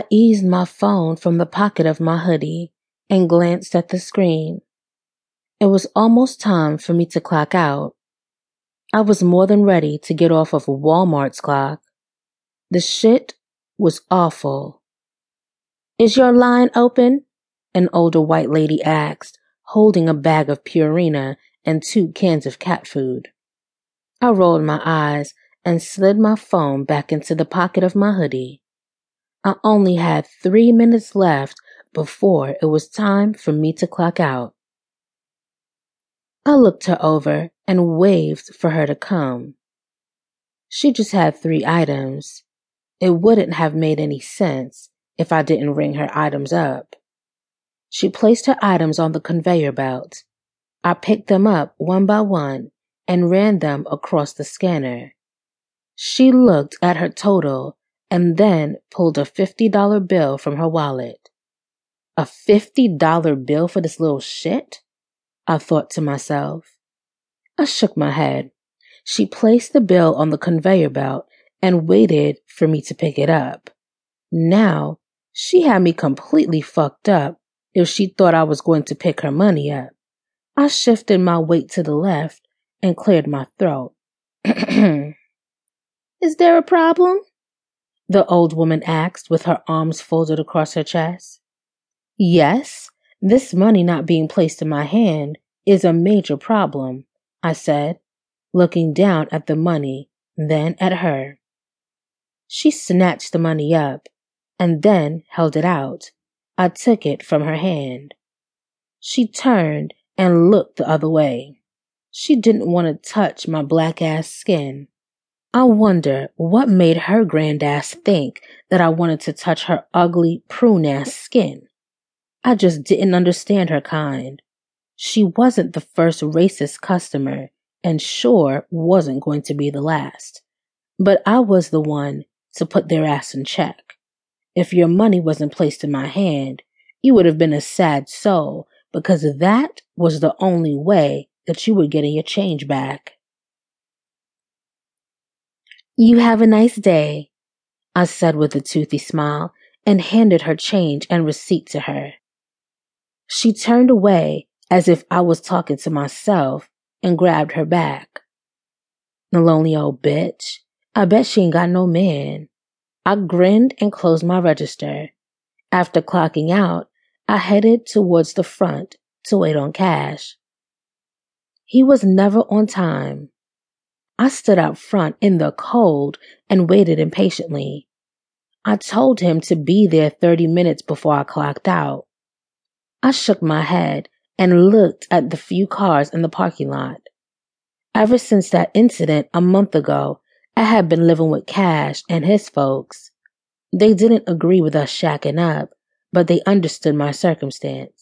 I eased my phone from the pocket of my hoodie and glanced at the screen. It was almost time for me to clock out. I was more than ready to get off of Walmart's clock. The shit was awful. Is your line open? An older white lady asked, holding a bag of Purina and two cans of cat food. I rolled my eyes and slid my phone back into the pocket of my hoodie. I only had three minutes left before it was time for me to clock out. I looked her over and waved for her to come. She just had three items. It wouldn't have made any sense if I didn't ring her items up. She placed her items on the conveyor belt. I picked them up one by one and ran them across the scanner. She looked at her total and then pulled a $50 bill from her wallet. A $50 bill for this little shit? I thought to myself. I shook my head. She placed the bill on the conveyor belt and waited for me to pick it up. Now, she had me completely fucked up if she thought I was going to pick her money up. I shifted my weight to the left and cleared my throat. Is there a problem? The old woman asked with her arms folded across her chest. Yes, this money not being placed in my hand is a major problem, I said, looking down at the money, then at her. She snatched the money up and then held it out. I took it from her hand. She turned and looked the other way. She didn't want to touch my black ass skin. I wonder what made her grand ass think that I wanted to touch her ugly prune ass skin. I just didn't understand her kind. She wasn't the first racist customer and sure wasn't going to be the last. But I was the one to put their ass in check. If your money wasn't placed in my hand, you would have been a sad soul because that was the only way that you were getting your change back. You have a nice day, I said with a toothy smile and handed her change and receipt to her. She turned away as if I was talking to myself and grabbed her back. The lonely old bitch. I bet she ain't got no man. I grinned and closed my register. After clocking out, I headed towards the front to wait on Kash. He was never on time. I stood out front in the cold and waited impatiently. I told him to be there 30 minutes before I clocked out. I shook my head and looked at the few cars in the parking lot. Ever since that incident a month ago, I had been living with Kash and his folks. They didn't agree with us shacking up, but they understood my circumstance.